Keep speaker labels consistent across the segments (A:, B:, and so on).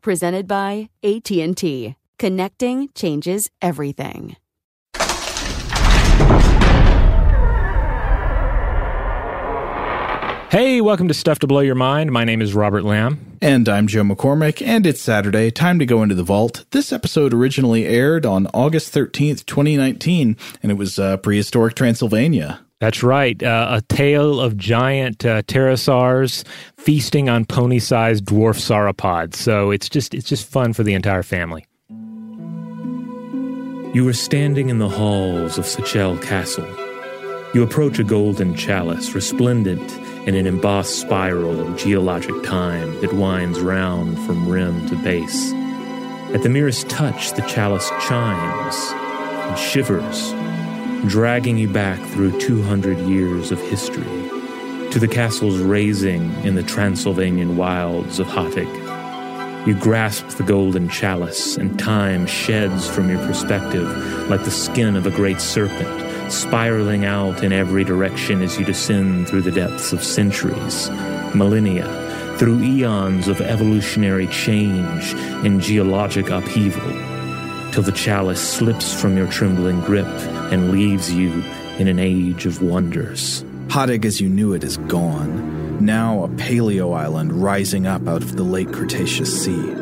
A: presented by AT&T. Connecting changes everything.
B: Hey, welcome to Stuff to Blow Your Mind. My name is Robert Lamb.
C: And I'm Joe McCormick, and it's Saturday. Time to go into the vault. This episode originally aired on August 13th, 2019, and it was uh, prehistoric Transylvania.
B: That's right. Uh, a tale of giant uh, pterosaurs feasting on pony-sized dwarf sauropods. So it's just it's just fun for the entire family.
D: You are standing in the halls of Sechel Castle. You approach a golden chalice resplendent in an embossed spiral of geologic time that winds round from rim to base. At the merest touch, the chalice chimes and shivers dragging you back through 200 years of history to the castle's raising in the Transylvanian wilds of Hateg. You grasp the golden chalice, and time sheds from your perspective like the skin of a great serpent, spiraling out in every direction as you descend through the depths of centuries, millennia, through eons of evolutionary change and geologic upheaval till the chalice slips from your trembling grip and leaves you in an age of wonders.
C: Hateg as you knew it is gone, now a paleo island rising up out of the late Cretaceous Sea.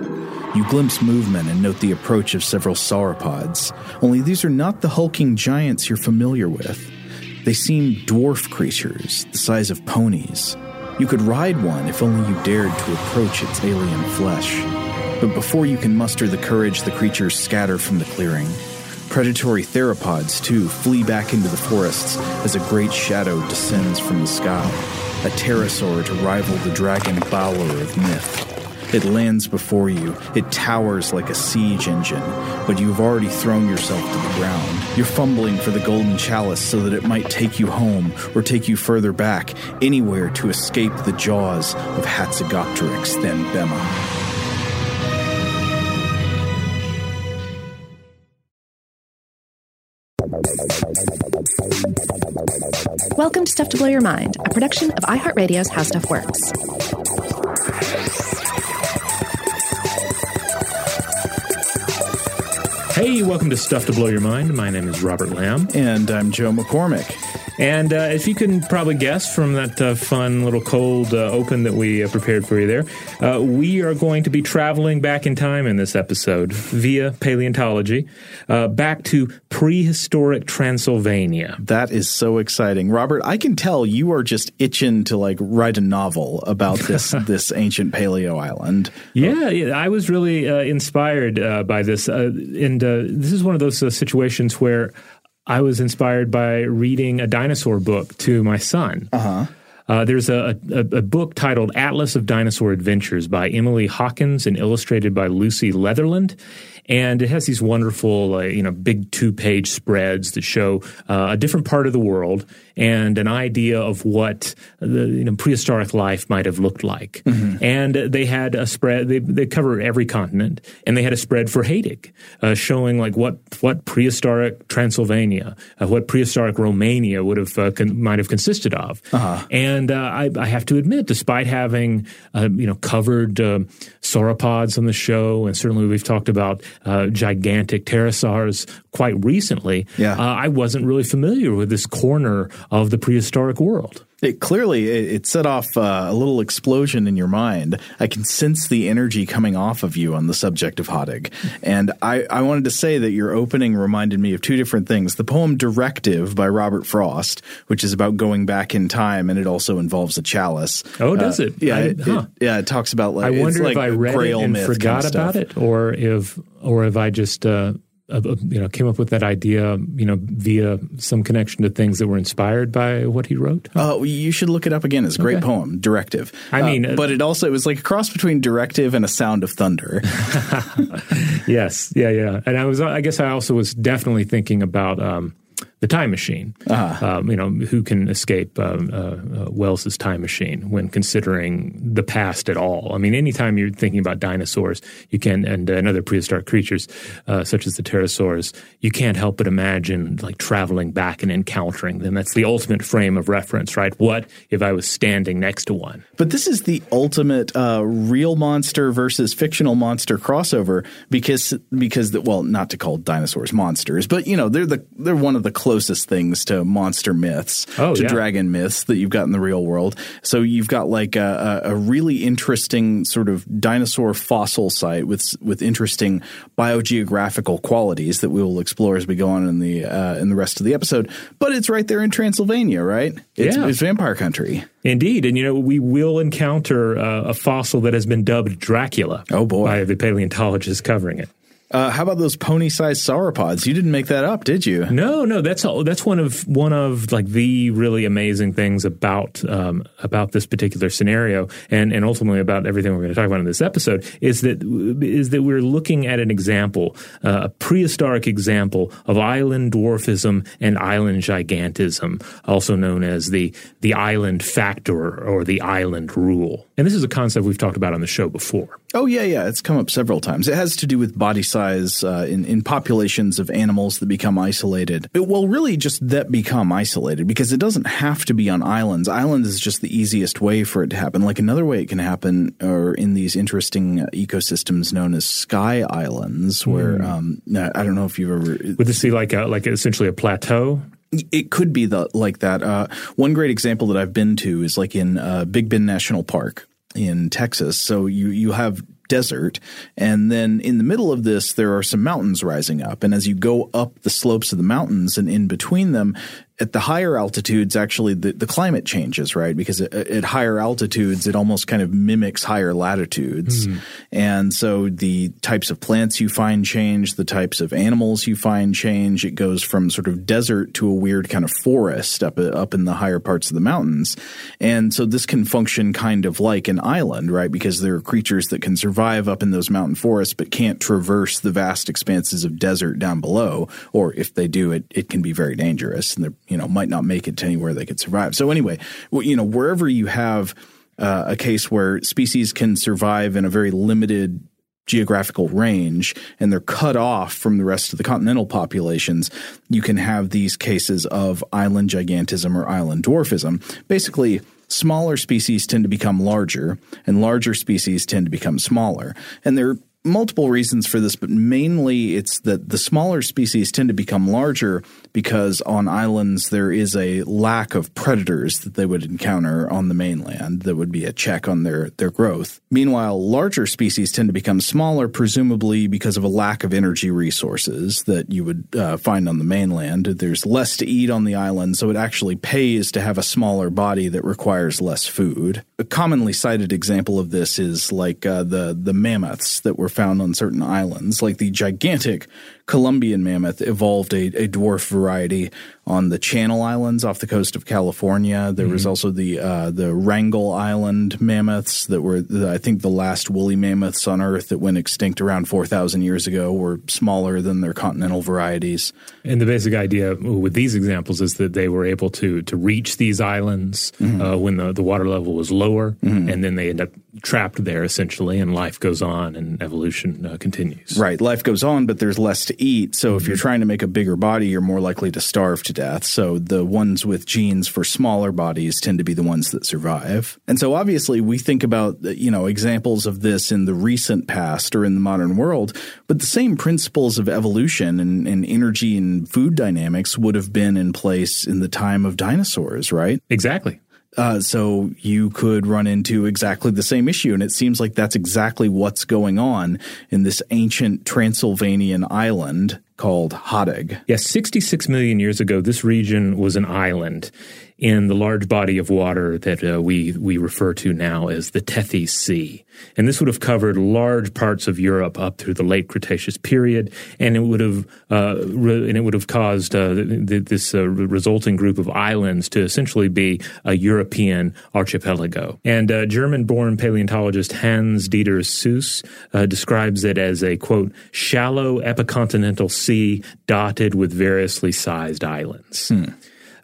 C: You glimpse movement and note the approach of several sauropods, only these are not the hulking giants you're familiar with. They seem dwarf creatures, the size of ponies. You could ride one if only you dared to approach its alien flesh. But before you can muster the courage, the creatures scatter from the clearing. Predatory theropods, too, flee back into the forests as a great shadow descends from the sky, a pterosaur to rival the dragon Balaur of myth. It lands before you. It towers like a siege engine, but you've already thrown yourself to the ground. You're fumbling for the golden chalice so that it might take you home or take you further back, anywhere to escape the jaws of Hatzegopteryx, then
E: Welcome to Stuff to Blow Your Mind, a production of iHeartRadio's How Stuff Works.
D: Hey, welcome to Stuff to Blow Your Mind. My name is Robert Lamb.
C: And I'm Joe McCormick.
D: And uh, as you can probably guess from that uh, fun little cold uh, open that we uh, prepared for you there, uh, we are going to be traveling back in time in this episode via paleontology uh, back to prehistoric Transylvania.
C: That is so exciting, Robert. I can tell you are just itching to like write a novel about this this ancient paleo island.
D: Yeah, yeah I was really inspired by this, and this is one of those situations where. I was inspired by reading a dinosaur book to my son.
C: Uh-huh.
D: Uh, there's a, a, a, book titled Atlas of Dinosaur Adventures by Emily Hawkins and illustrated by Lucy Leatherland and it has these wonderful, uh, you know, big two-page spreads that show uh, a different part of the world and an idea of what the you know, prehistoric life might have looked like. Mm-hmm. And they had a spread; they they cover every continent, and they had a spread for Hateg, uh, showing like what what prehistoric Transylvania, uh, what prehistoric Romania would have uh, con- might have consisted of.
C: Uh-huh.
D: And uh, I, I, have to admit, despite having you know covered sauropods on the show, and certainly we've talked about uh, gigantic pterosaurs quite recently,
C: yeah.
D: uh, I wasn't really familiar with this corner of the prehistoric world.
C: It clearly it, set off uh, a little explosion in your mind. I can sense the energy coming off of you on the subject of Hateg. And I, I wanted to say that your opening reminded me of two different things. The poem Directive by Robert Frost, which is about going back in time, and it also involves a chalice.
D: Oh, does uh, it?
C: Yeah, I, it, huh. it, yeah. It talks about like
D: I wonder
C: like
D: if I read it and forgot
C: kind of
D: about it, or if or if I just uh, you know came up with that idea you know via some connection to things that were inspired by what he wrote?
C: Uh, you should look it up again. It's a great okay. poem directive.
D: I mean
C: uh, but it also it was like a cross between directive and a sound of thunder.
D: Yes. Yeah yeah. And i was i guess i also was definitely thinking about um, the time machine.
C: Uh-huh.
D: Um, you know, who can escape um, uh, uh, Wells's time machine when considering the past at all? I mean, anytime you're thinking about dinosaurs, you can and, uh, and other prehistoric creatures uh, such as the pterosaurs, you can't help but imagine like traveling back and encountering them. That's the ultimate frame of reference, right? What if I was standing next to one?
C: But this is the ultimate uh, real monster versus fictional monster crossover because because the, well, not to call dinosaurs monsters, but you know they're the they're one of the closest closest things to monster myths,
D: oh,
C: to
D: yeah.
C: dragon myths that you've got in the real world. So you've got like a, a, really interesting sort of dinosaur fossil site with with interesting biogeographical qualities that we will explore as we go on in the uh, in the rest of the episode. But it's right there in Transylvania, right? It's,
D: yeah.
C: it's vampire country.
D: Indeed, and you know we will encounter uh, a fossil that has been dubbed Dracula.
C: Oh boy,
D: by the paleontologists covering it.
C: Uh, how about those pony-sized sauropods? You didn't make that up, did you?
D: No, no. That's all, that's one of one of like the really amazing things about um, about this particular scenario, and and ultimately about everything we're going to talk about in this episode is that is that we're looking at an example, uh, a prehistoric example of island dwarfism and island gigantism, also known as the the island factor or the island rule. And this is a concept we've talked about on the show before.
C: Oh yeah, yeah. It's come up several times. It has to do with body size uh, in, in populations of animals that become isolated. It, well, really just that become isolated because it doesn't have to be on islands. Islands is just the easiest way for it to happen. Like another way it can happen are in these interesting ecosystems known as sky islands where, mm. um, I don't know if you've ever.
D: Would this be like a, like essentially a plateau?
C: It could be the, like that. Uh, one great example that I've been to is like in uh, Big Bend National Park in Texas. So you you have desert. And then in the middle of this, there are some mountains rising up. And as you go up the slopes of the mountains and in between them, at the higher altitudes, actually, the, the climate changes, right? Because at, at, higher altitudes, it almost kind of mimics higher latitudes. Mm. And so the types of plants you find change, the types of animals you find change. It goes from sort of desert to a weird kind of forest up, up in the higher parts of the mountains. And so this can function kind of like an island, right? Because there are creatures that can survive up in those mountain forests, but can't traverse the vast expanses of desert down below. Or if they do, it, it can be very dangerous. And they're you know might not make it to anywhere they could survive. So anyway, you know wherever you have uh, a case where species can survive in a very limited geographical range and they're cut off from the rest of the continental populations, you can have these cases of island gigantism or island dwarfism. Basically, smaller species tend to become larger and larger species tend to become smaller. And they're multiple reasons for this, but mainly it's that the smaller species tend to become larger because on islands there is a lack of predators that they would encounter on the mainland that would be a check on their, their growth. Meanwhile, larger species tend to become smaller, presumably because of a lack of energy resources that you would uh, find on the mainland. There's less to eat on the island, so it actually pays to have a smaller body that requires less food. A commonly cited example of this is like uh, the, the mammoths that were found on certain islands, like the gigantic Columbian mammoth evolved a, a dwarf variety on the Channel Islands off the coast of California. There mm-hmm. was also the uh, the Wrangel Island mammoths that were, the, I think, the last woolly mammoths on Earth that went extinct around 4,000 years ago were smaller than their continental varieties.
D: And the basic idea with these examples is that they were able to to reach these islands mm-hmm. uh, when the, the water level was lower, mm-hmm. and then they end up trapped there essentially, and life goes on and evolution uh, continues.
C: Right, life goes on, but there's less to eat. So mm-hmm. if you're trying to make a bigger body, you're more likely to starve to death. So the ones with genes for smaller bodies tend to be the ones that survive. And so obviously we think about, you know, examples of this in the recent past or in the modern world, but the same principles of evolution and, and energy and food dynamics would have been in place in the time of dinosaurs, right?
D: Exactly.
C: Uh, so you could run into exactly the same issue. And it seems like that's exactly what's going on in this ancient Transylvanian island called Hateg.
D: Yes, 66 million years ago, this region was an island in the large body of water that uh, we we refer to now as the Tethys Sea, and this would have covered large parts of Europe up through the late Cretaceous period, and it would have uh, re- and it would have caused uh, th- this uh, resulting group of islands to essentially be a European archipelago. And uh, German-born paleontologist Hans Dieter Sues uh, describes it as a quote shallow epicontinental sea dotted with variously sized islands. Hmm.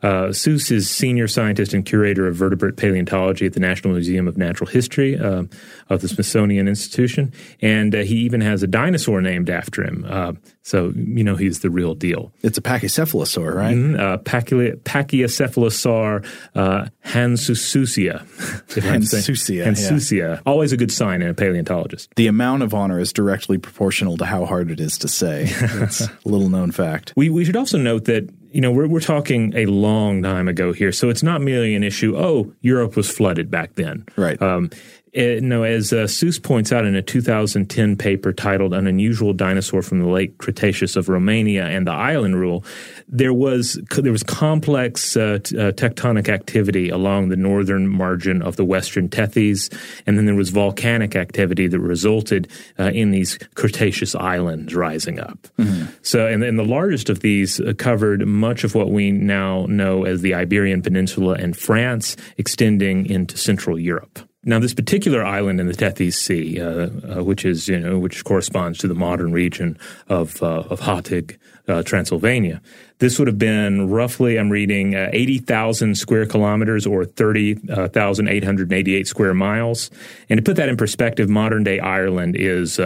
D: Uh, Sues is senior scientist and curator of vertebrate paleontology at the National Museum of Natural History uh, of the Smithsonian Institution, and uh, he even has a dinosaur named after him. Uh, so you know he's the real deal.
C: It's a pachycephalosaur, right?
D: Mm-hmm. Uh, Pachy- Pachycephalosaur uh, Hanssuesia.
C: Hanssuesia.
D: Hanssuesia. Yeah. Always a good sign in a paleontologist.
C: The amount of honor is directly proportional to how hard it is to say. That's a little known fact.
D: We, we should also note that you know, we're, we're talking a long time ago here. So it's not merely an issue, oh, Europe was flooded back then.
C: Right. Um,
D: it, eh, no, as uh, Sues points out in a 2010 paper titled An Unusual Dinosaur from the Late Cretaceous of Romania and the Island Rule, there was there was complex uh, t- uh, tectonic activity along the northern margin of the Western Tethys, and then there was volcanic activity that resulted uh, in these Cretaceous islands rising up. Mm-hmm. So, and, and, the largest of these uh, covered much of what we now know as the Iberian Peninsula and France, extending into Central Europe. Now, this particular island in the Tethys Sea, uh, uh, which is you know which corresponds to the modern region of uh, of Hateg, uh, Transylvania, this would have been roughly, I'm reading, uh, 80,000 square kilometers or 30,888 square miles. And to put that in perspective, modern day Ireland is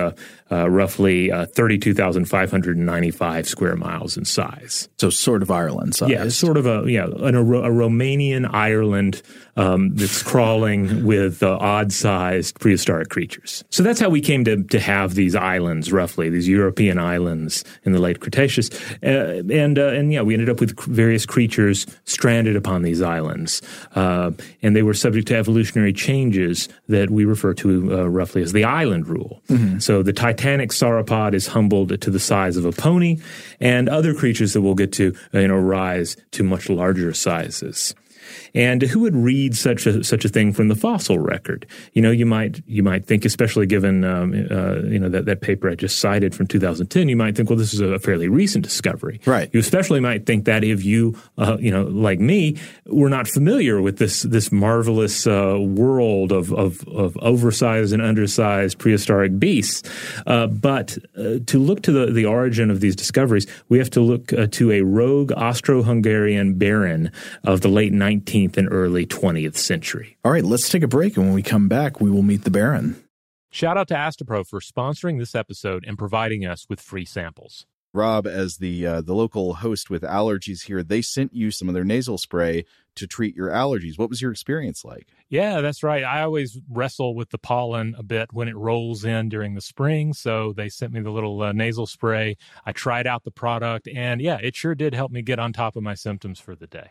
D: uh, uh, roughly uh, 32,595 square miles in size.
C: So sort of Ireland size.
D: Yeah, sort of a, yeah, an, a, a Romanian Ireland um, that's crawling with uh, odd-sized prehistoric creatures. So that's how we came to, to have these islands, roughly, these European islands in the late Cretaceous. Uh, and, and and yeah, we ended up with various creatures stranded upon these islands, uh, and they were subject to evolutionary changes that we refer to uh, roughly as the island rule. Mm-hmm. So the Titanic sauropod is humbled to the size of a pony, and other creatures that we'll get to, you know, rise to much larger sizes. And who would read such a such a thing from the fossil record? You know, you might you might think, especially given um, uh, you know that, that paper I just cited from 2010, you might think, well, this is a fairly recent discovery.
C: Right.
D: You especially might think that if you uh, you know like me were not familiar with this this marvelous uh, world of, of, of oversized and undersized prehistoric beasts. Uh, but uh, to look to the the origin of these discoveries, we have to look uh, to a rogue Austro-Hungarian baron of the late 19th 19th and early 20th century.
C: All right, let's take a break. And when we come back, we will meet the Baron.
B: Shout out to Astepro for sponsoring this episode and providing us with free samples.
C: Rob, as the uh, the local host with allergies here, they sent you some of their nasal spray to treat your allergies. What was your experience like?
B: Yeah, that's right. I always wrestle with the pollen a bit when it rolls in during the spring. So they sent me the little uh, nasal spray. I tried out the product, and yeah, it sure did help me get on top of my symptoms for the day.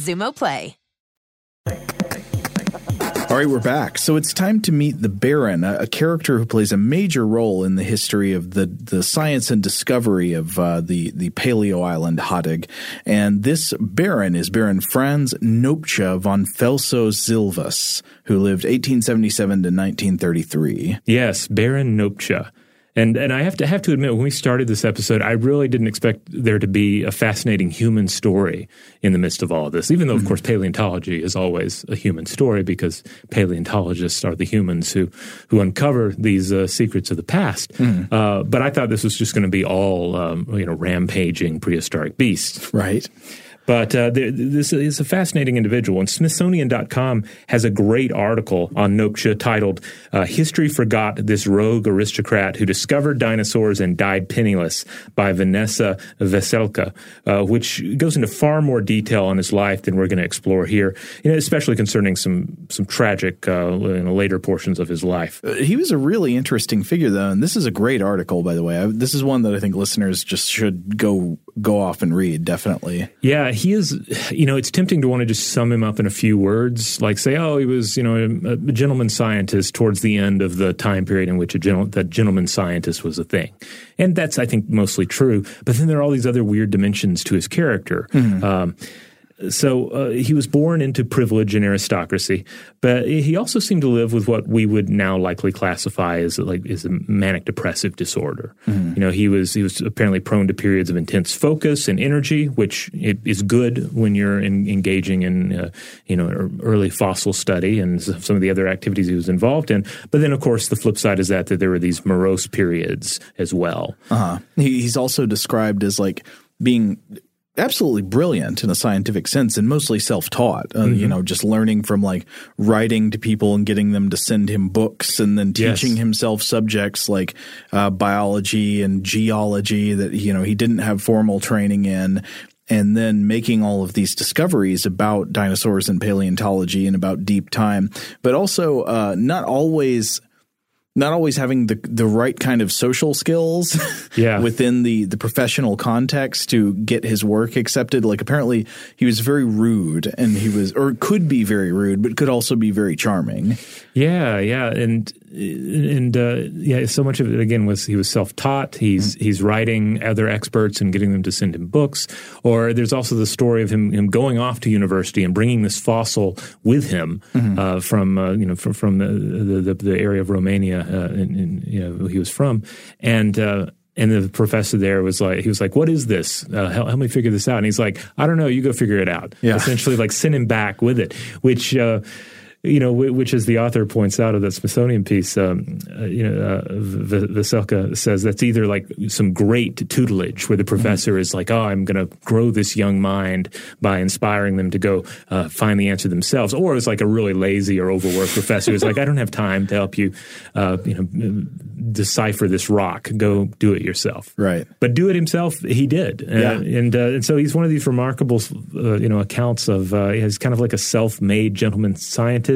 F: Xumo Play.
C: All right, we're back. So it's time to meet the Baron, a, a, character who plays a major role in the history of the, the science and discovery of uh, the, the Paleo Island Hateg. And this Baron is Baron Franz Nopcsa von Felso-Silvas, who lived 1877 to 1933.
D: Yes, Baron Nopcsa. And and I have to have to admit, when we started this episode, I really didn't expect there to be a fascinating human story in the midst of all of this. Even though, of mm-hmm. course, paleontology is always a human story because paleontologists are the humans who who uncover these uh, secrets of the past. Mm-hmm. Uh, but I thought this was just going to be all um, you know rampaging prehistoric beasts,
C: right?
D: But uh, this is a fascinating individual. And Smithsonian.com has a great article on Nopcsa titled uh, History Forgot This Rogue Aristocrat Who Discovered Dinosaurs and Died Penniless by Vanessa Veselka, uh, which goes into far more detail on his life than we're going to explore here, you know, especially concerning some, some tragic uh, later portions of his life.
C: Uh, he was a really interesting figure, though. And this is a great article, by the way. I, this is one that I think listeners just should go go off and read, definitely.
D: Yeah, he is, you know, it's tempting to want to just sum him up in a few words, like say, oh, he was, you know, a, a gentleman scientist towards the end of the time period in which a gen- that gentleman scientist was a thing. And that's, I think, mostly true. But then there are all these other weird dimensions to his character. Mm-hmm. Um, so uh, he was born into privilege and aristocracy, but he also seemed to live with what we would now likely classify as like as a manic depressive disorder. Mm-hmm. You know, he was he was apparently prone to periods of intense focus and energy, which is good when you're in, engaging in uh, you know early fossil study and some of the other activities he was involved in. But then, of course, the flip side is that that there were these morose periods as well.
C: Uh-huh. He's also described as like being absolutely brilliant in a scientific sense and mostly self-taught uh, mm-hmm. you know just learning from like writing to people and getting them to send him books and then teaching yes. himself subjects like uh, biology and geology that you know he didn't have formal training in and then making all of these discoveries about dinosaurs and paleontology and about deep time but also uh, not always not always having the the right kind of social skills
D: yeah.
C: within the the professional context to get his work accepted like apparently he was very rude and he was or could be very rude but could also be very charming
D: yeah yeah and and uh, yeah so much of it again was he was self-taught he's mm-hmm. he's writing other experts and getting them to send him books or there's also the story of him him going off to university and bringing this fossil with him mm-hmm. uh, from uh, you know from, from the, the, the area of Romania uh, in, in, you know, he was from, and uh, and the professor there was like, he was like, "What is this? Uh, help, help, me figure this out." And he's like, "I don't know. You go figure it out."
C: Yeah.
D: Essentially, like send him back with it, which. Uh, you know, which as the author points out of the Smithsonian piece, um, uh, you know, uh, Veselka says that's either like some great tutelage where the mm-hmm. professor mm-hmm. is like, oh, I'm going to grow this young mind by inspiring them to go uh, find the answer themselves, or it's like a really lazy or overworked professor who's like, I don't have time to help you, uh, you know, decipher this rock. Go do it yourself.
C: Right.
D: But do it himself, he did. Uh,
C: yeah.
D: and, uh, and so he's one of these remarkable, you know, accounts of, he's kind of like a self-made gentleman scientist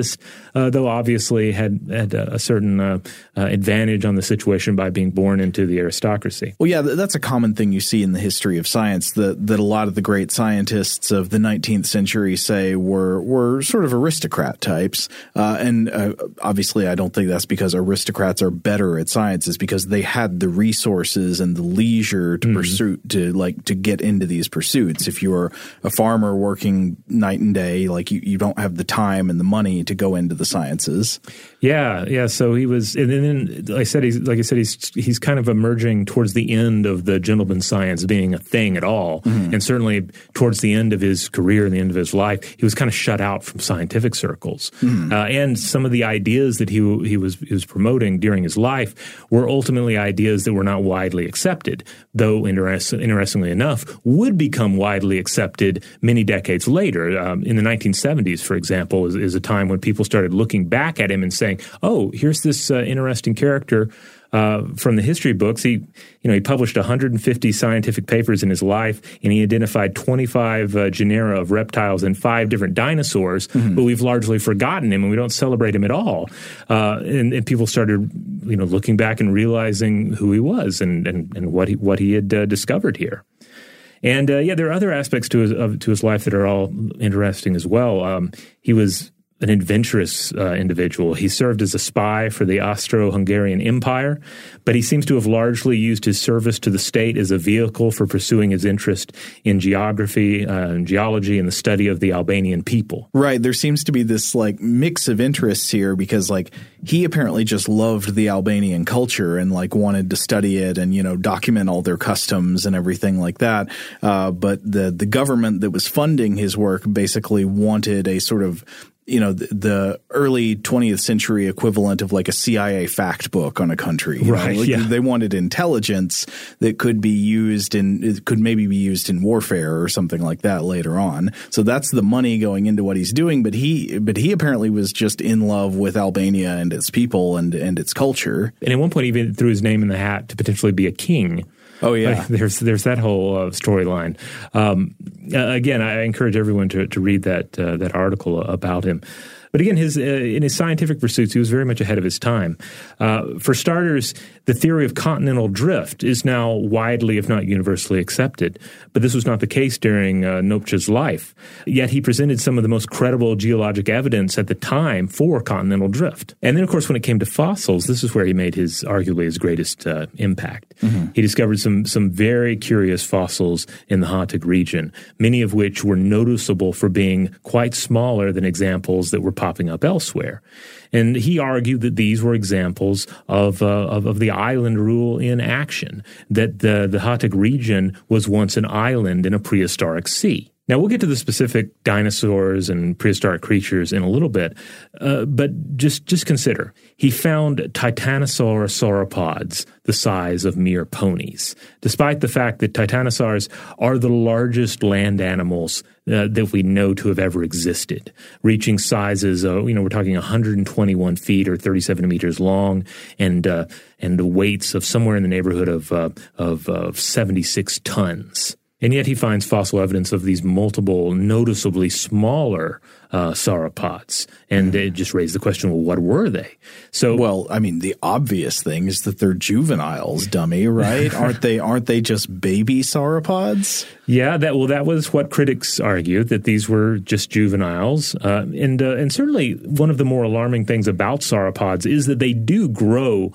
D: uh, though obviously had had a, certain uh, uh, advantage on the situation by being born into the aristocracy.
C: Well, yeah, that's a common thing you see in the history of science that that a lot of the great scientists of the 19th century say were were sort of aristocrat types, uh, and uh, obviously I don't think that's because aristocrats are better at science. It's because they had the resources and the leisure to mm-hmm. pursue to like to get into these pursuits. If you're a farmer working night and day, like you, you don't have the time and the money to go into the sciences.
D: Yeah, yeah. So he was, and then like I said, he's like I said, he's he's kind of emerging towards the end of the gentleman science being a thing at all, mm-hmm. and certainly towards the end of his career and the end of his life, he was kind of shut out from scientific circles, mm-hmm. uh, and some of the ideas that he he was he was promoting during his life were ultimately ideas that were not widely accepted, though interest, interestingly enough, would become widely accepted many decades later. Um, in the 1970s, for example, is, is a time when people started looking back at him and saying, "Oh, here's this uh, interesting character." Uh, from the history books, he, you know, he published 150 scientific papers in his life, and he identified 25 uh, genera of reptiles and five different dinosaurs. Mm-hmm. But we've largely forgotten him, and we don't celebrate him at all. Uh, and, and, people started, you know, looking back and realizing who he was and and, and what he what he had uh, discovered here. And uh, yeah, there are other aspects to his of, to his life that are all interesting as well. Um, he was an adventurous uh, individual. He served as a spy for the Austro Hungarian Empire, but he seems to have largely used his service to the state as a vehicle for pursuing his interest in geography uh, and geology and the study of the Albanian people.
C: Right. There seems to be this like mix of interests here because like he apparently just loved the Albanian culture and like wanted to study it and, you know, document all their customs and everything like that. Uh, but the, the government that was funding his work basically wanted a sort of you know the, the, early 20th century equivalent of like a CIA fact book on a country.
D: Right.
C: Like
D: yeah.
C: They wanted intelligence that could be used in could maybe be used in warfare or something like that later on. So that's the money going into what he's doing. But he but he apparently was just in love with Albania and its people and and its culture.
D: And at one point, even threw his name in the hat to potentially be a king.
C: Oh yeah,
D: like, there's there's that whole uh, storyline. Um, again, I encourage everyone to to read that uh, that article about him. But again, his uh, in his scientific pursuits, he was very much ahead of his time. Uh, for starters, the theory of continental drift is now widely, if not universally, accepted. But this was not the case during uh, Nopcsa's life. Yet he presented some of the most credible geologic evidence at the time for continental drift. And then, of course, when it came to fossils, this is where he made his arguably his greatest uh, impact. Mm-hmm. He discovered some some very curious fossils in the Hateg region, many of which were noticeable for being quite smaller than examples that were popping up elsewhere. And he argued that these were examples of, uh, of, of, the island rule in action, that the, the Hateg region was once an island in a prehistoric sea. Now, we'll get to the specific dinosaurs and prehistoric creatures in a little bit, uh, but just, just consider he found titanosaur sauropods the size of mere ponies, despite the fact that titanosaurs are the largest land animals uh, that we know to have ever existed, reaching sizes, of, you know, we're talking 121 feet or 37 meters long and, uh, and weights of somewhere in the neighborhood of, uh, of, of 76 tons. And yet he finds fossil evidence of these multiple, noticeably smaller uh, sauropods. And it just raised the question, well, what were they? So,
C: well, I mean, the obvious thing is that they're juveniles, dummy, right? aren't they? Aren't they just baby sauropods?
D: Yeah, that well, that was what critics argued that these were just juveniles, uh, and uh, and certainly one of the more alarming things about sauropods is that they do grow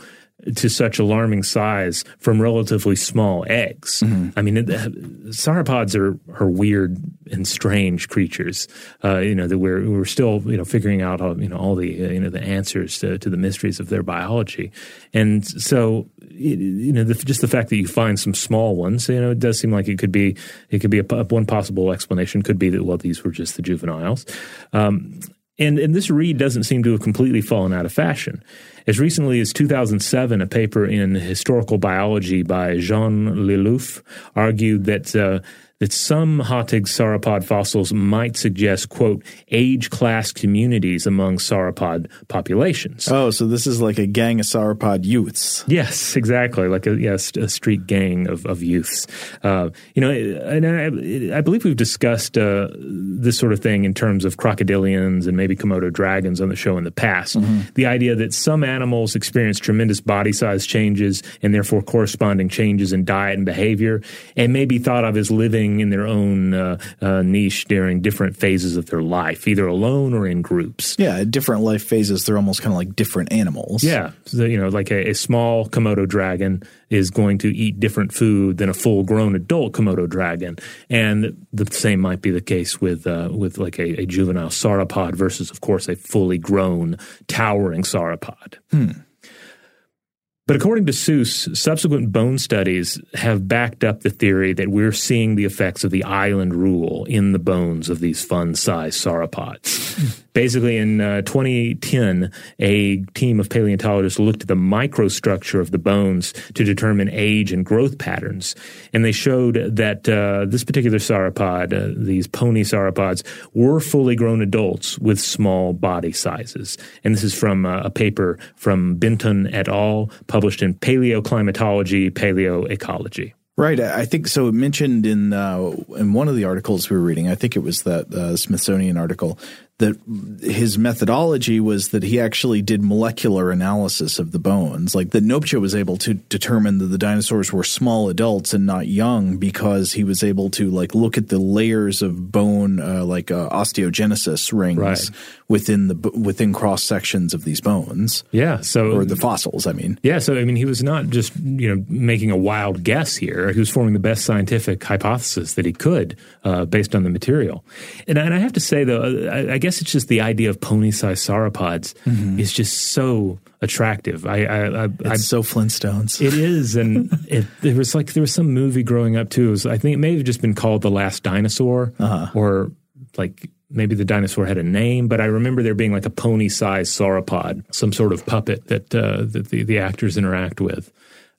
D: to such alarming size from relatively small eggs. Mm-hmm. I mean, it, sauropods are, are weird and strange creatures. Uh, you know that we're we're still you know figuring out all, you know all the uh, you know the answers to, to the mysteries of their biology, and so you know the, just the fact that you find some small ones, you know, it does seem like it could be it could be a, one possible explanation could be that well these were just the juveniles. Um, and, and this read doesn't seem to have completely fallen out of fashion. As recently as 2007, a paper in Historical Biology by Jean Le Loeuff argued that uh, that some Hateg sauropod fossils might suggest, quote, age class communities among sauropod populations.
C: Oh, so this is like a gang of sauropod youths.
D: Yes, exactly. Like a, yes, a street gang of, of youths. Uh, you know, and I, I, believe we've discussed uh, this sort of thing in terms of crocodilians and maybe Komodo dragons on the show in the past. Mm-hmm. The idea that some animals experience tremendous body size changes and therefore corresponding changes in diet and behavior and may be thought of as living in their own uh, uh, niche during different phases of their life, either alone or in groups.
C: Yeah, different life phases, they're almost kind of like different animals.
D: Yeah, so, you know, like a, a, small Komodo dragon is going to eat different food than a full-grown adult Komodo dragon, and the same might be the case with uh, with like a, a, juvenile sauropod versus, of course, a fully grown towering sauropod.
C: Hmm.
D: But according to Sues, subsequent bone studies have backed up the theory that we're seeing the effects of the island rule in the bones of these fun-sized sauropods. Basically, in uh, 2010, a team of paleontologists looked at the microstructure of the bones to determine age and growth patterns. And they showed that uh, this particular sauropod, uh, these pony sauropods, were fully grown adults with small body sizes. And this is from uh, a paper from Benton et al., published in Paleoclimatology, Paleoecology.
C: Right. I think so. It mentioned in uh, in one of the articles we were reading. I think it was that uh, Smithsonian article that his methodology was that he actually did molecular analysis of the bones, like that Nopcsa was able to determine that the dinosaurs were small adults and not young because he was able to like look at the layers of bone, uh, like uh, osteogenesis rings
D: right.
C: within the within cross sections of these bones.
D: Yeah, so
C: or the fossils. I mean,
D: yeah. So I mean, he was not just you know making a wild guess here. He was forming the best scientific hypothesis that he could uh, based on the material. And, and I have to say though, I, I guess guess it's just the idea of pony-sized sauropods mm-hmm. is just so attractive. I, I, I
C: it's I, so Flintstones.
D: It is, and it, there was like there was some movie growing up too. Was, I think it may have just been called The Last Dinosaur,
C: uh-huh.
D: or like maybe the dinosaur had a name, but I remember there being like a pony-sized sauropod, some sort of puppet that uh, that the, the actors interact with.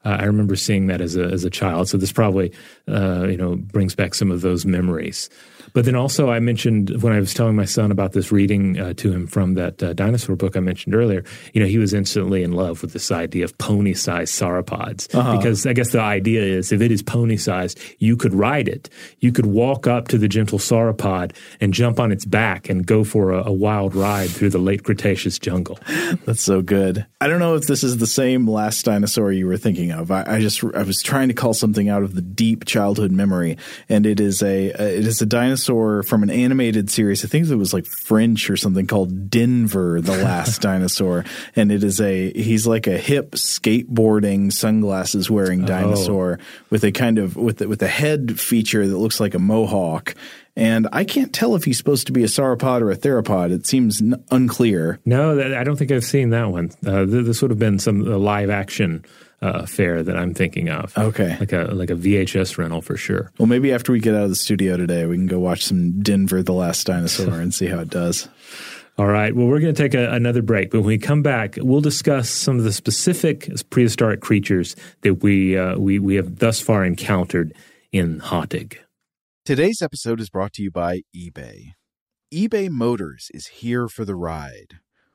D: Uh, I remember seeing that as a as a child, so this probably uh, you know brings back some of those memories. But then also, I mentioned when I was telling my son about this reading uh, to him from that uh, dinosaur book I mentioned earlier, you know, he was instantly in love with this idea of pony sized sauropods. Uh-huh. Because I guess the idea is if it is pony sized, you could ride it. You could walk up to the gentle sauropod and jump on its back and go for a, a wild ride through the late Cretaceous jungle.
G: That's so good. I don't know if this is the same last dinosaur you were thinking of. I, I just I was trying to call something out of the deep childhood memory, and it is a uh, it is a dinosaur from an animated series. I think it was like French or something called Denver, the last dinosaur. And it is a, he's like a hip skateboarding, sunglasses wearing dinosaur oh. with a kind of, with, with a head feature that looks like a mohawk. And I can't tell if he's supposed to be a sauropod or a theropod. It seems n- unclear.
D: No, I don't think I've seen that one. Uh, this would have been some uh, live action uh, fare that I'm thinking of.
G: Okay,
D: like a like a VHS rental for sure.
G: Well, maybe after we get out of the studio today, we can go watch some Denver: The Last Dinosaur and see how it does.
D: All right. Well, we're going to take a, another break, but when we come back, we'll discuss some of the specific prehistoric creatures that we uh, we we have thus far encountered in Hateg.
C: Today's episode is brought to you by eBay. eBay Motors is here for the ride.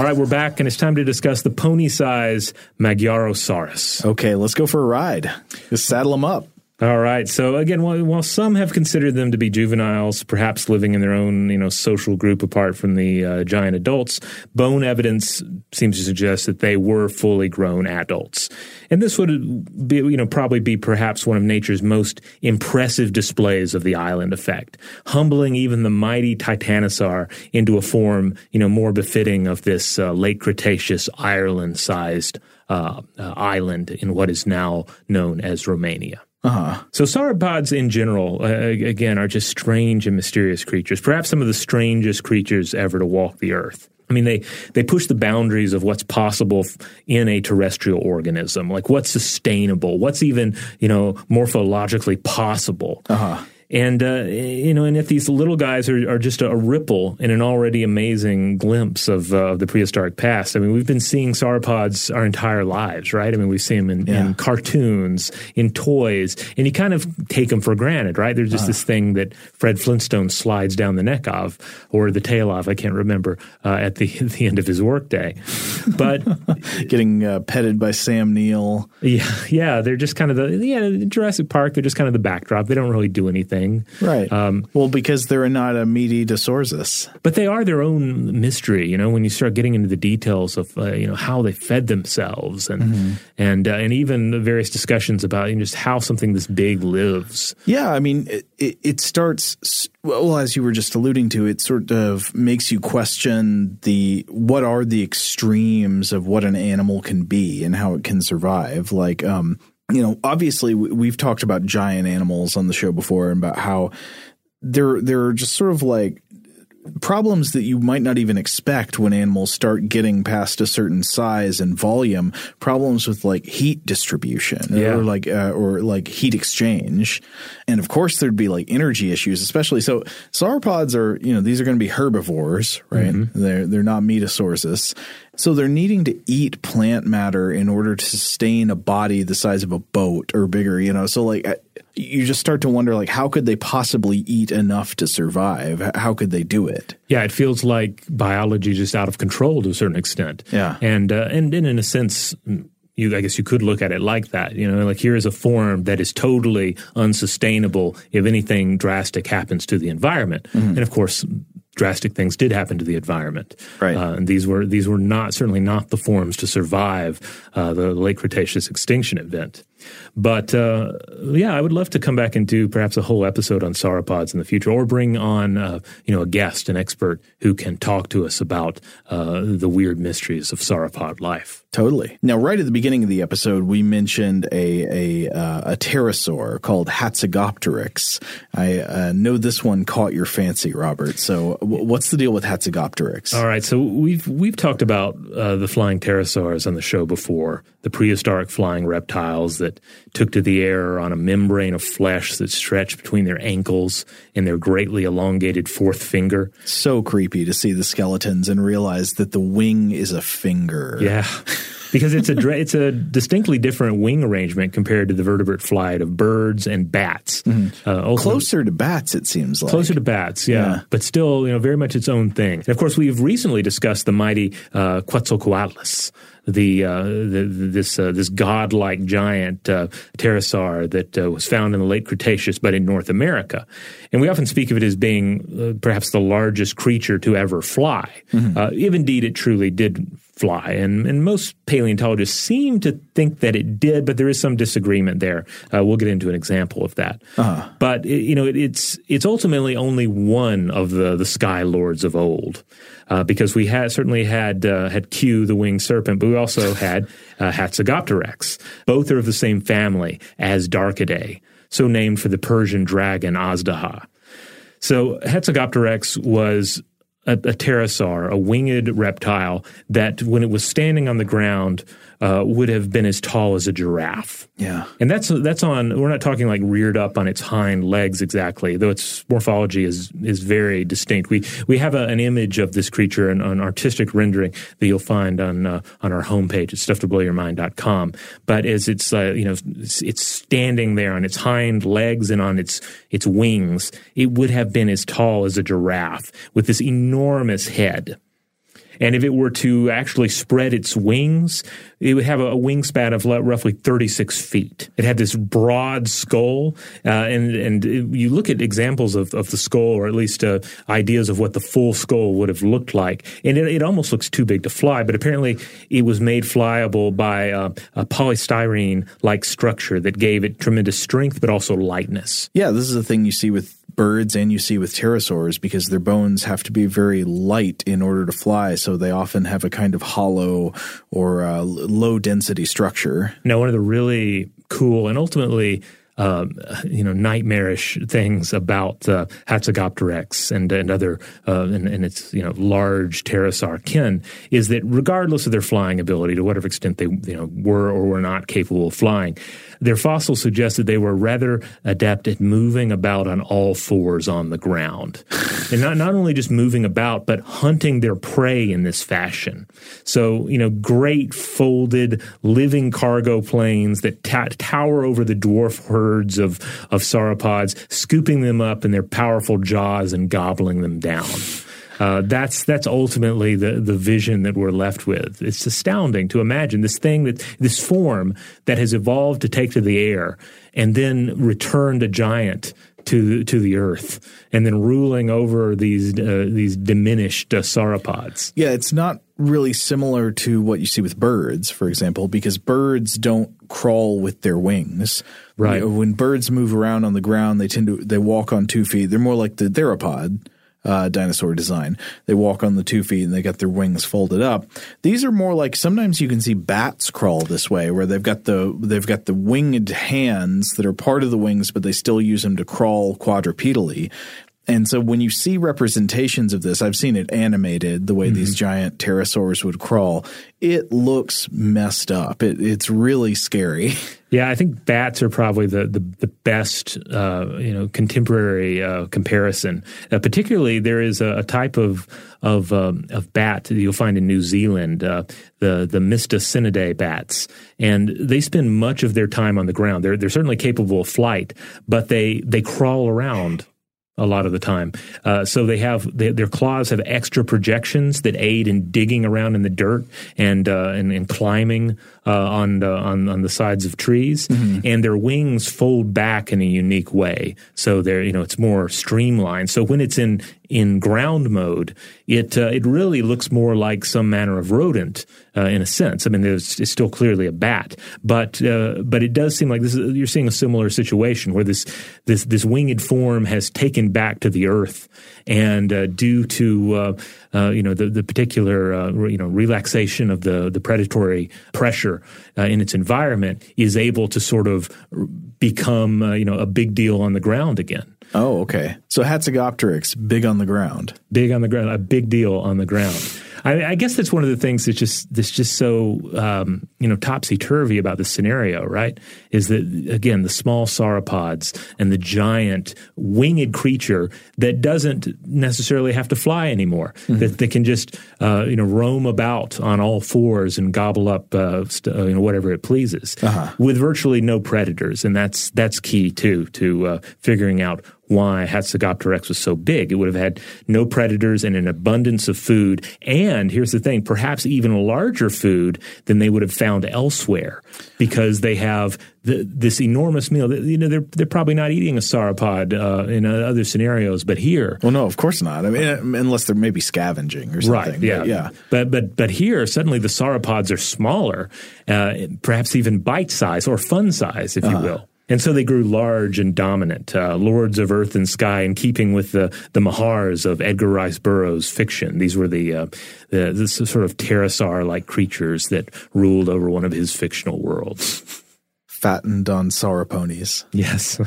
D: All right, we're back, and it's time to discuss the pony size Magyarosaurus.
G: Okay, let's go for a ride. Just saddle them up.
D: All right. So again, while, while, some have considered them to be juveniles, perhaps living in their own you know social group apart from the uh, giant adults, bone evidence seems to suggest that they were fully grown adults. And this would be you know probably be perhaps one of nature's most impressive displays of the island effect, humbling even the mighty Titanosaur into a form you know more befitting of this uh, late Cretaceous Ireland-sized uh, uh island in what is now known as Romania.
C: Uh-huh.
D: So sauropods in general, uh, again, are just strange and mysterious creatures. Perhaps some of the strangest creatures ever to walk the earth. I mean, they they push the boundaries of what's possible in a terrestrial organism, like what's sustainable, what's even you know morphologically possible.
C: Uh-huh.
D: And, uh, you know, and if these little guys are, are just a, ripple in an already amazing glimpse of uh, the prehistoric past, I mean, we've been seeing sauropods our entire lives, right? I mean, we see them in, yeah. in cartoons, in toys, and you kind of take them for granted, right? There's just uh. this thing that Fred Flintstone slides down the neck of, or the tail of, I can't remember, uh, at the, at the end of his workday. But
C: getting uh, petted by Sam Neill.
D: Yeah, yeah, they're just kind of the, yeah, Jurassic Park, they're just kind of the backdrop. They don't really do anything thing.
C: Right. Um, well, because they're not a meaty Disorzus.
D: But they are their own mystery, you know, when you start getting into the details of, uh, you know, how they fed themselves and mm-hmm. and uh, and even the various discussions about you know, just how something this big lives.
C: Yeah, I mean, it, it starts, well, as you were just alluding to, it sort of makes you question the what are the extremes of what an animal can be and how it can survive. Like, um, you know, obviously we've talked about giant animals on the show before and about how they're they're just sort of like problems that you might not even expect when animals start getting past a certain size and volume problems with like heat distribution
D: yeah.
C: or like uh, or like heat exchange and of course there'd be like energy issues especially so sauropods are you know these are going to be herbivores right mm-hmm. they're they're not metasauruses so they're needing to eat plant matter in order to sustain a body the size of a boat or bigger, you know. So like you just start to wonder like how could they possibly eat enough to survive? How could they do it?
D: Yeah, it feels like biology just out of control to a certain extent.
C: Yeah.
D: And uh, and, and in a sense you, I guess you could look at it like that. You know, like here is a form that is totally unsustainable if anything drastic happens to the environment. Mm-hmm. And of course, drastic things did happen to the environment.
C: Right.
D: Uh, and these were these were not certainly not the forms to survive uh, the late Cretaceous extinction event. But uh, yeah, I would love to come back and do perhaps a whole episode on sauropods in the future, or bring on uh, you know a guest, an expert who can talk to us about uh, the weird mysteries of sauropod life.
C: Totally. Now, right at the beginning of the episode, we mentioned a a, uh, a pterosaur called Hatzegopteryx. I uh, know this one caught your fancy, Robert. So, w- what's the deal with Hatzegopteryx?
D: All right, so we've we've talked about uh, the flying pterosaurs on the show before, the prehistoric flying reptiles that took to the air on a membrane of flesh that stretched between their ankles and their greatly elongated fourth finger.
C: So creepy to see the skeletons and realize that the wing is a finger.
D: Yeah. because it's a it's a distinctly different wing arrangement compared to the vertebrate flight of birds and bats.
C: Mm-hmm. Uh, closer to bats, it seems like
D: closer to bats, yeah. yeah. but still, you know, very much its own thing. And of course, we've recently discussed the mighty uh, Quetzalcoatlus, the, uh, the this uh, this godlike giant uh, pterosaur that uh, was found in the late Cretaceous, but in North America, and we often speak of it as being uh, perhaps the largest creature to ever fly. Mm-hmm. Uh, if indeed it truly did fly, and and most paleontologists seem to think that it did, but there is some disagreement there. we'll get into an example of that.
C: Uh-huh.
D: But it, you know, it, it's it's ultimately only one of the the sky lords of old uh, because we had certainly had uh, had Q, the winged serpent, but we also had uh, Hatzegopteryx. Both are of the same family Azhdarchidae, so named for the Persian dragon Azhdaha. So Hatzegopteryx was a, a pterosaur, a winged reptile that, when it was standing on the ground, uh, would have been as tall as a giraffe.
C: Yeah,
D: and that's that's on. We're not talking like reared up on its hind legs exactly, though its morphology is is very distinct. We we have a, an image of this creature, an, an artistic rendering that you'll find on uh, on our homepage at stufftoblowyourmind.com. But as it's uh, you know it's, it's standing there on its hind legs and on its its wings, it would have been as tall as a giraffe with this enormous head. And if it were to actually spread its wings, it would have a, wingspan of roughly 36 feet. It had this broad skull, uh, and and you look at examples of, of the skull, or at least uh, ideas of what the full skull would have looked like, and it, it, almost looks too big to fly. But apparently, it was made flyable by uh, a polystyrene-like structure that gave it tremendous strength, but also lightness.
C: Yeah, this is a thing you see with birds and you see with pterosaurs because their bones have to be very light in order to fly. So they often have a kind of hollow or uh, low density structure.
D: Now, one of the really cool and ultimately um, you know, nightmarish things about uh, Hatzegopteryx and and other uh, and, and, its you know large pterosaur kin is that regardless of their flying ability, to whatever extent they you know were or were not capable of flying, their fossils suggested they were rather adept at moving about on all fours on the ground. and not, not only just moving about, but hunting their prey in this fashion. So, you know, great folded living cargo planes that tower over the dwarf herds of, of sauropods, scooping them up in their powerful jaws and gobbling them down. Uh, that's that's ultimately the the vision that we're left with. It's astounding to imagine this thing that this form that has evolved to take to the air and then returned a giant to to the earth and then ruling over these uh, these diminished uh, sauropods.
C: Yeah, it's not really similar to what you see with birds, for example, because birds don't crawl with their wings.
D: Right.
C: When birds move around on the ground, they tend to they walk on two feet. They're more like the theropod uh, dinosaur design. They walk on the two feet and they got their wings folded up. These are more like sometimes you can see bats crawl this way, where they've got the they've got the winged hands that are part of the wings, but they still use them to crawl quadrupedally. And so when you see representations of this, I've seen it animated the way mm-hmm. these giant pterosaurs would crawl. It looks messed up. It, it's really scary.
D: Yeah, I think bats are probably the the, the best uh, you know contemporary uh, comparison. Uh, particularly, there is a, a type of of um, of bat that you'll find in New Zealand, uh, the the Mystacinidae bats, and they spend much of their time on the ground. They're they're certainly capable of flight, but they they crawl around a lot of the time. Uh, so they have they, their claws have extra projections that aid in digging around in the dirt and uh, and, and, climbing uh, on, on on the sides of trees. Mm-hmm. And their wings fold back in a unique way, so they're you know it's more streamlined. So when it's in in ground mode, it uh, it really looks more like some manner of rodent uh, in a sense. I mean, it's still clearly a bat, but uh, but it does seem like this is, you're seeing a similar situation where this this this winged form has taken back to the earth, and uh, due to uh, uh, you know the the particular you know relaxation of the the predatory pressure in its environment, is able to sort of become you know a big deal on the ground again.
C: Oh, okay. So Hatzegopteryx, big on the ground.
D: Big on the ground, a big deal on the ground. I, I guess that's one of the things that's just that's just so um, you know topsy turvy about the scenario, right? Is that again the small sauropods and the giant winged creature that doesn't necessarily have to fly anymore, mm-hmm. that, that can just uh, you know roam about on all fours and gobble up uh, st- uh, you know whatever it pleases, uh-huh. with virtually no predators, and that's that's key too to uh, figuring out why Hatzegopteryx was so big. It would have had no predators and an abundance of food. And here's the thing, perhaps even larger food than they would have found elsewhere because they have the, this enormous meal. You know, they're, they're probably not eating a sauropod uh, in uh, other scenarios, but here.
C: Well, no, of course not. I mean, unless they're maybe scavenging or something.
D: Right, yeah.
C: But, yeah.
D: But, but, but here, suddenly the sauropods are smaller, uh, perhaps even bite size or fun size, if you uh-huh. will. And so they grew large and dominant, uh, lords of earth and sky, in keeping with the, the Mahars of Edgar Rice Burroughs' fiction. These were the, uh, the, the sort of pterosaur like creatures that ruled over one of his fictional worlds
C: fattened on sauroponies.
D: Yes.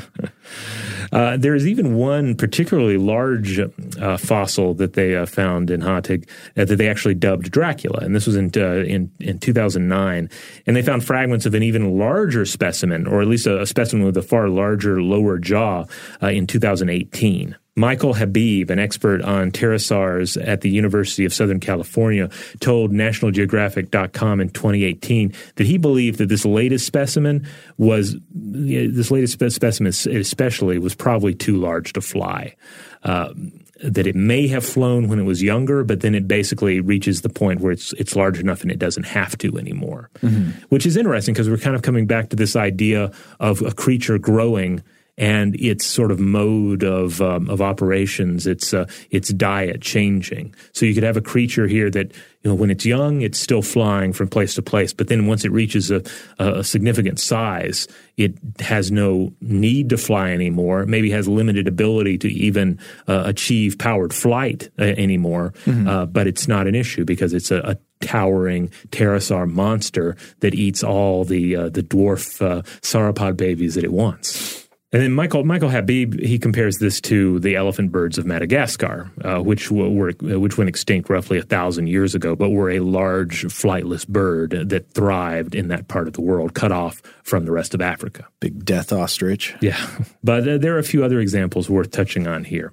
D: uh, there is even one particularly large uh, fossil that they uh, found in Hateg uh, that they actually dubbed Dracula, and this was in, uh, in in 2009. And they found fragments of an even larger specimen, or at least a, a specimen with a far larger lower jaw, uh, in 2018. Michael Habib, an expert on pterosaurs at the University of Southern California, told NationalGeographic.com in 2018 that he believed that this latest specimen was this latest specimen especially was probably too large to fly. Uh, that it may have flown when it was younger, but then it basically reaches the point where it's it's large enough and it doesn't have to anymore. Mm-hmm. Which is interesting because we're kind of coming back to this idea of a creature growing and its sort of mode of um, of operations, its uh, its diet changing. So you could have a creature here that you know when it's young, it's still flying from place to place, but then once it reaches a, a significant size, it has no need to fly anymore. Maybe has limited ability to even uh, achieve powered flight uh, anymore. Mm-hmm. Uh, but it's not an issue because it's a, a towering pterosaur monster that eats all the uh, the dwarf uh, sauropod babies that it wants. And then Michael Michael Habib he compares this to the elephant birds of Madagascar, uh, which were which went extinct roughly a thousand years ago, but were a large flightless bird that thrived in that part of the world, cut off from the rest of Africa.
C: Big death ostrich.
D: Yeah, but uh, there are a few other examples worth touching on here.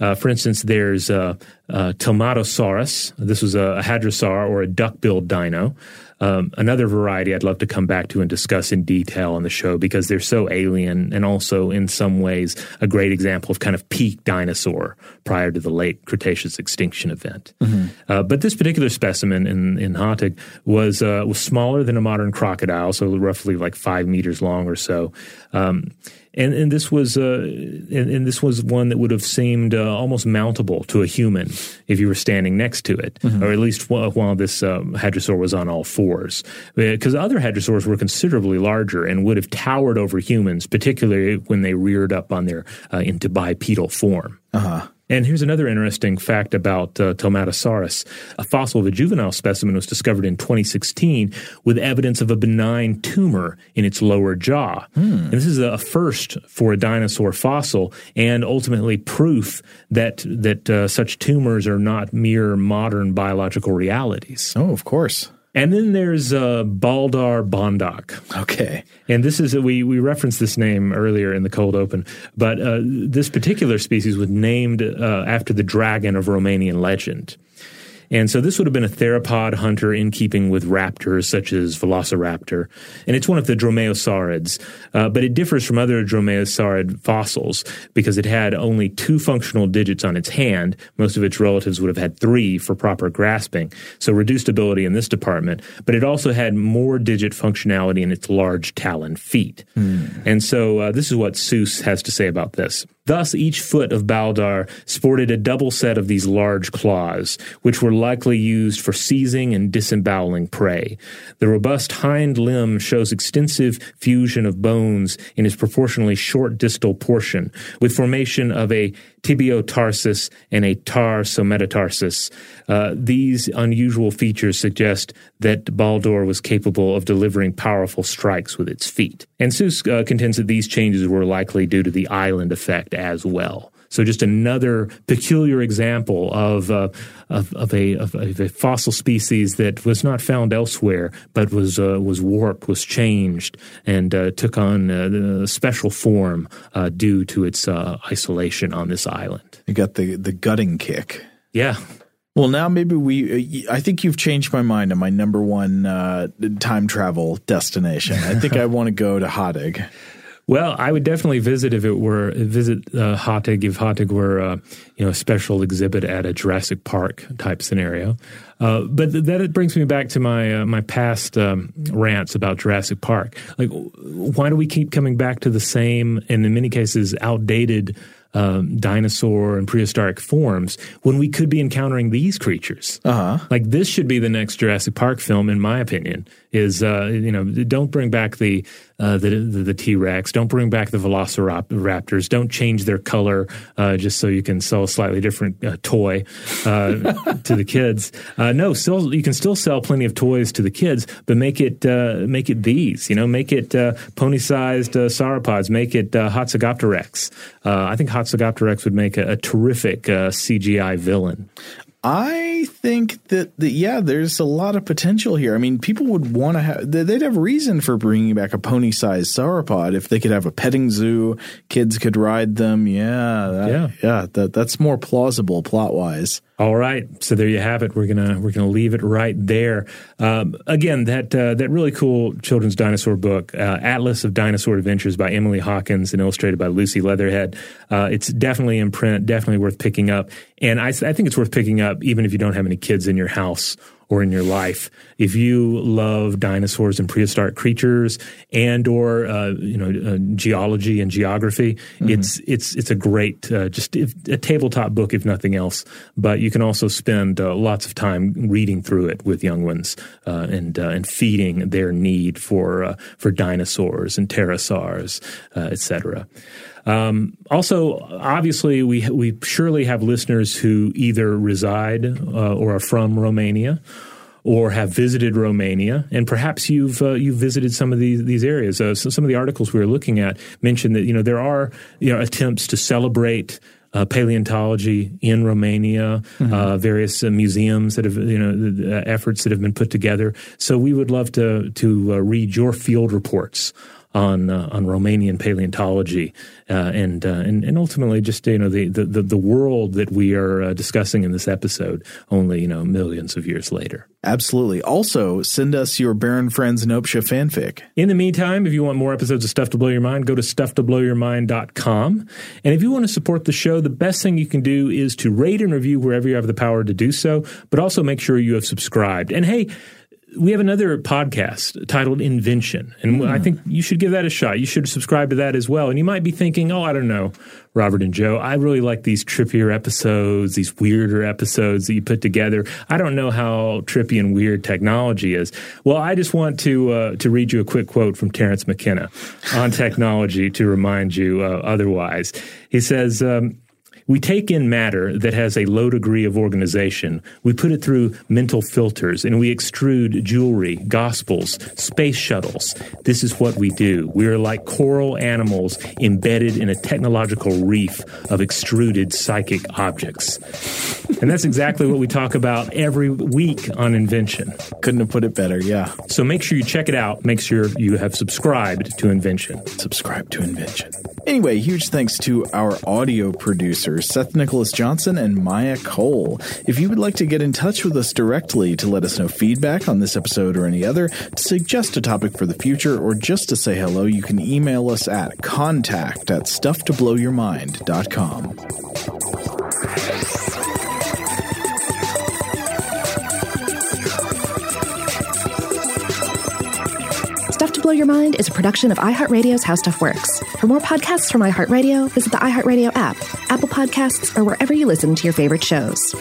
D: Uh, for instance, there's uh, uh. This was a, a hadrosaur or a duck-billed dino. Um, another variety I'd love to come back to and discuss in detail on the show because they're so alien and also in some ways a great example of kind of peak dinosaur prior to the late Cretaceous extinction event. Mm-hmm. Uh, but this particular specimen in in Hateg was uh, was smaller than a modern crocodile, so roughly like five meters long or so. Um, and and this was uh, and, and, this was one that would have seemed uh, almost mountable to a human if you were standing next to it, mm-hmm. or at least while, while this um, hadrosaur was on all fours. Because uh, other hadrosaurs were considerably larger and would have towered over humans, particularly when they reared up on their uh, into bipedal form.
C: Uh-huh.
D: And here's another interesting fact about uh, Telmatosaurus. A fossil of a juvenile specimen was discovered in 2016 with evidence of a benign tumor in its lower jaw. Hmm. And this is a first for a dinosaur fossil and ultimately proof that that uh, such tumors are not mere modern biological realities.
C: Oh, of course.
D: And then there's uh, Balaur bondoc.
C: Okay.
D: And this is, we, we referenced this name earlier in the cold open, but uh, this particular species was named uh, after the dragon of Romanian legend. And so this would have been a theropod hunter in keeping with raptors such as Velociraptor. And it's one of the dromaeosaurids, uh, but it differs from other dromaeosaurid fossils because it had only two functional digits on its hand. Most of its relatives would have had three for proper grasping. So reduced ability in this department, but it also had more digit functionality in its large talon feet. Mm. And so uh, this is what Sues has to say about this. Thus, each foot of Balaur sported a double set of these large claws, which were likely used for seizing and disemboweling prey. The robust hind limb shows extensive fusion of bones in its proportionally short distal portion, with formation of a tibiotarsus and a tarsometatarsus. Uh, these unusual features suggest that Balaur was capable of delivering powerful strikes with its feet. And Sues uh, contends that these changes were likely due to the island effect as well. So just another peculiar example of, uh, of, of, a, of, a, fossil species that was not found elsewhere, but was uh, was warped, was changed, and uh, took on a uh, special form uh, due to its uh, isolation on this island.
C: You got the the gutting kick.
D: Yeah.
C: Well, now maybe we. I think you've changed my mind on my number one time travel destination. I think I want to go to Hateg.
D: Well, I would definitely visit if it were visit uh, if Hateg were uh, you know a special exhibit at a Jurassic Park type scenario. Uh, but th- that it brings me back to my uh, my past um, rants about Jurassic Park. Like, why do we keep coming back to the same and in many cases outdated? Um, dinosaur and prehistoric forms when we could be encountering these creatures.
C: Uh-huh.
D: Like this should be the next Jurassic Park film, in my opinion. Is uh, you know don't bring back the uh, the the T Rex. Don't bring back the Velociraptors. Don't change their color uh, just so you can sell a slightly different uh, toy uh, to the kids. Uh, no, still you can still sell plenty of toys to the kids, but make it uh, make it these. You know, make it pony sized sauropods. Make it uh. I think Hatzegopteryx would make a, a terrific CGI villain.
C: I think that, that yeah, there's a lot of potential here. I mean, people would want to have they'd have reason for bringing back a pony-sized sauropod if they could have a petting zoo, kids could ride them. Yeah, that,
D: yeah,
C: yeah. That that's more plausible plot-wise.
D: All right, so there you have it. We're gonna we're gonna leave it right there. Um, again, that uh, that really cool children's dinosaur book, uh, Atlas of Dinosaur Adventures by Emily Hawkins and illustrated by Lucy Leatherhead. Uh, it's definitely in print, definitely worth picking up. And I, I think it's worth picking up even if you don't have any kids in your house or in your life. If you love dinosaurs and prehistoric creatures and or uh, you know uh, geology and geography, mm-hmm. it's it's it's a great uh, just if, a tabletop book if nothing else. But you can also spend uh, lots of time reading through it with young ones uh, and uh, and feeding their need for for dinosaurs and pterosaurs, etc. Um, also, obviously, we we surely have listeners who either reside uh, or are from Romania or have visited Romania, and perhaps you've uh, you've visited some of these these areas. Uh, so some of the articles we were looking at mentioned that you know there are you know attempts to celebrate. Uh, paleontology in Romania, mm-hmm. uh, various uh, museums that have, you know, uh, efforts that have been put together. So we would love to to uh, read your field reports on uh, on Romanian paleontology uh, and, uh, and and ultimately just you know the the, the world that we are uh, discussing in this episode only you know millions of years later.
C: Absolutely. Also, send us your Baron Franz Nopcsa fanfic.
D: In the meantime, if you want more episodes of Stuff to Blow Your Mind, go to stufftoblowyourmind.com. And if you want to support the show, the best thing you can do is to rate and review wherever you have the power to do so, but also make sure you have subscribed. And hey, we have another podcast titled Invention, and mm. I think you should give that a shot. You should subscribe to that as well. And you might be thinking, oh, I don't know, Robert and Joe, I really like these trippier episodes, these weirder episodes that you put together. I don't know how trippy and weird technology is. Well, I just want to uh, to read you a quick quote from Terence McKenna on technology to remind you uh, otherwise. He says. Um, we take in matter that has a low degree of organization, we put it through mental filters, and we extrude jewelry, gospels, space shuttles. This is what we do. We are like coral animals embedded in a technological reef of extruded psychic objects. And that's exactly what we talk about every week on Invention.
C: Couldn't have put it better, yeah.
D: So make sure you check it out. Make sure you have subscribed to Invention.
C: Subscribe to Invention. Anyway, huge thanks to our audio Seth Nicholas Johnson and Maya Cole. If you would like to get in touch with us directly to let us know feedback on this episode or any other, to suggest a topic for the future, or just to say hello, you can email us at contact at stufftoblowyourmind.com.
E: Blow Your Mind is a production of iHeartRadio's How Stuff Works. For more podcasts from iHeartRadio, visit the iHeartRadio app, Apple Podcasts, or wherever you listen to your favorite shows.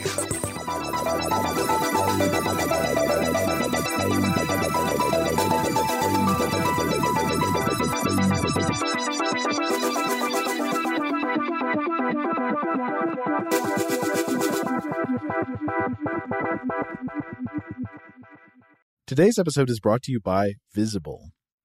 H: Today's episode is brought to you by Visible.